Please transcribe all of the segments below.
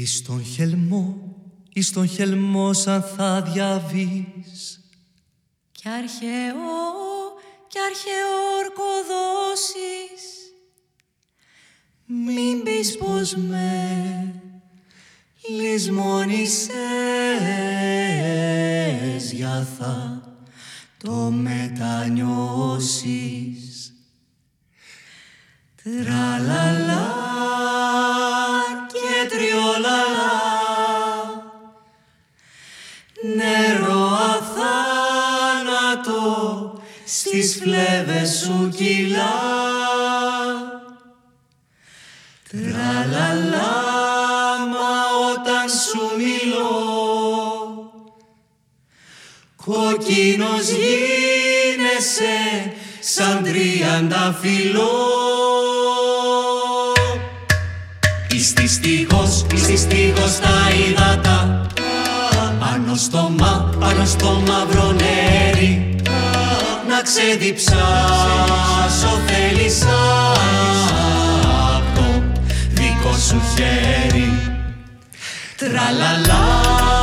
Εις τον χελμό, εις τον χελμό σαν θα διαβείς. Κι αρχαιό, κι αρχαιό ορκοδόσεις Μην πεις πως με λησμόνησες για θα το μετανιώσεις. Τραλαλά νερό αθάνατο στις φλέβες σου κυλά. Τραλαλά μα όταν σου μιλώ κόκκινος γίνεσαι σαν τριάντα φιλό Εις τη στίγος, εις τη στίγος τα υδάτα πάνω στο μα, πάνω στο μαύρο νέρι να ξεδιψάσω θέλεις απ' το δικό σου χέρι. Τραλαλά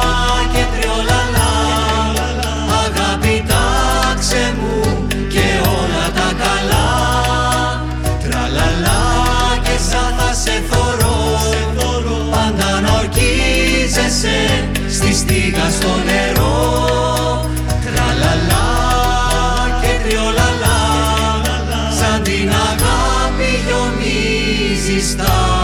στη στίγα στο νερό Τραλαλά και τριολαλά. Σαν την αγάπη γιομίζεις τα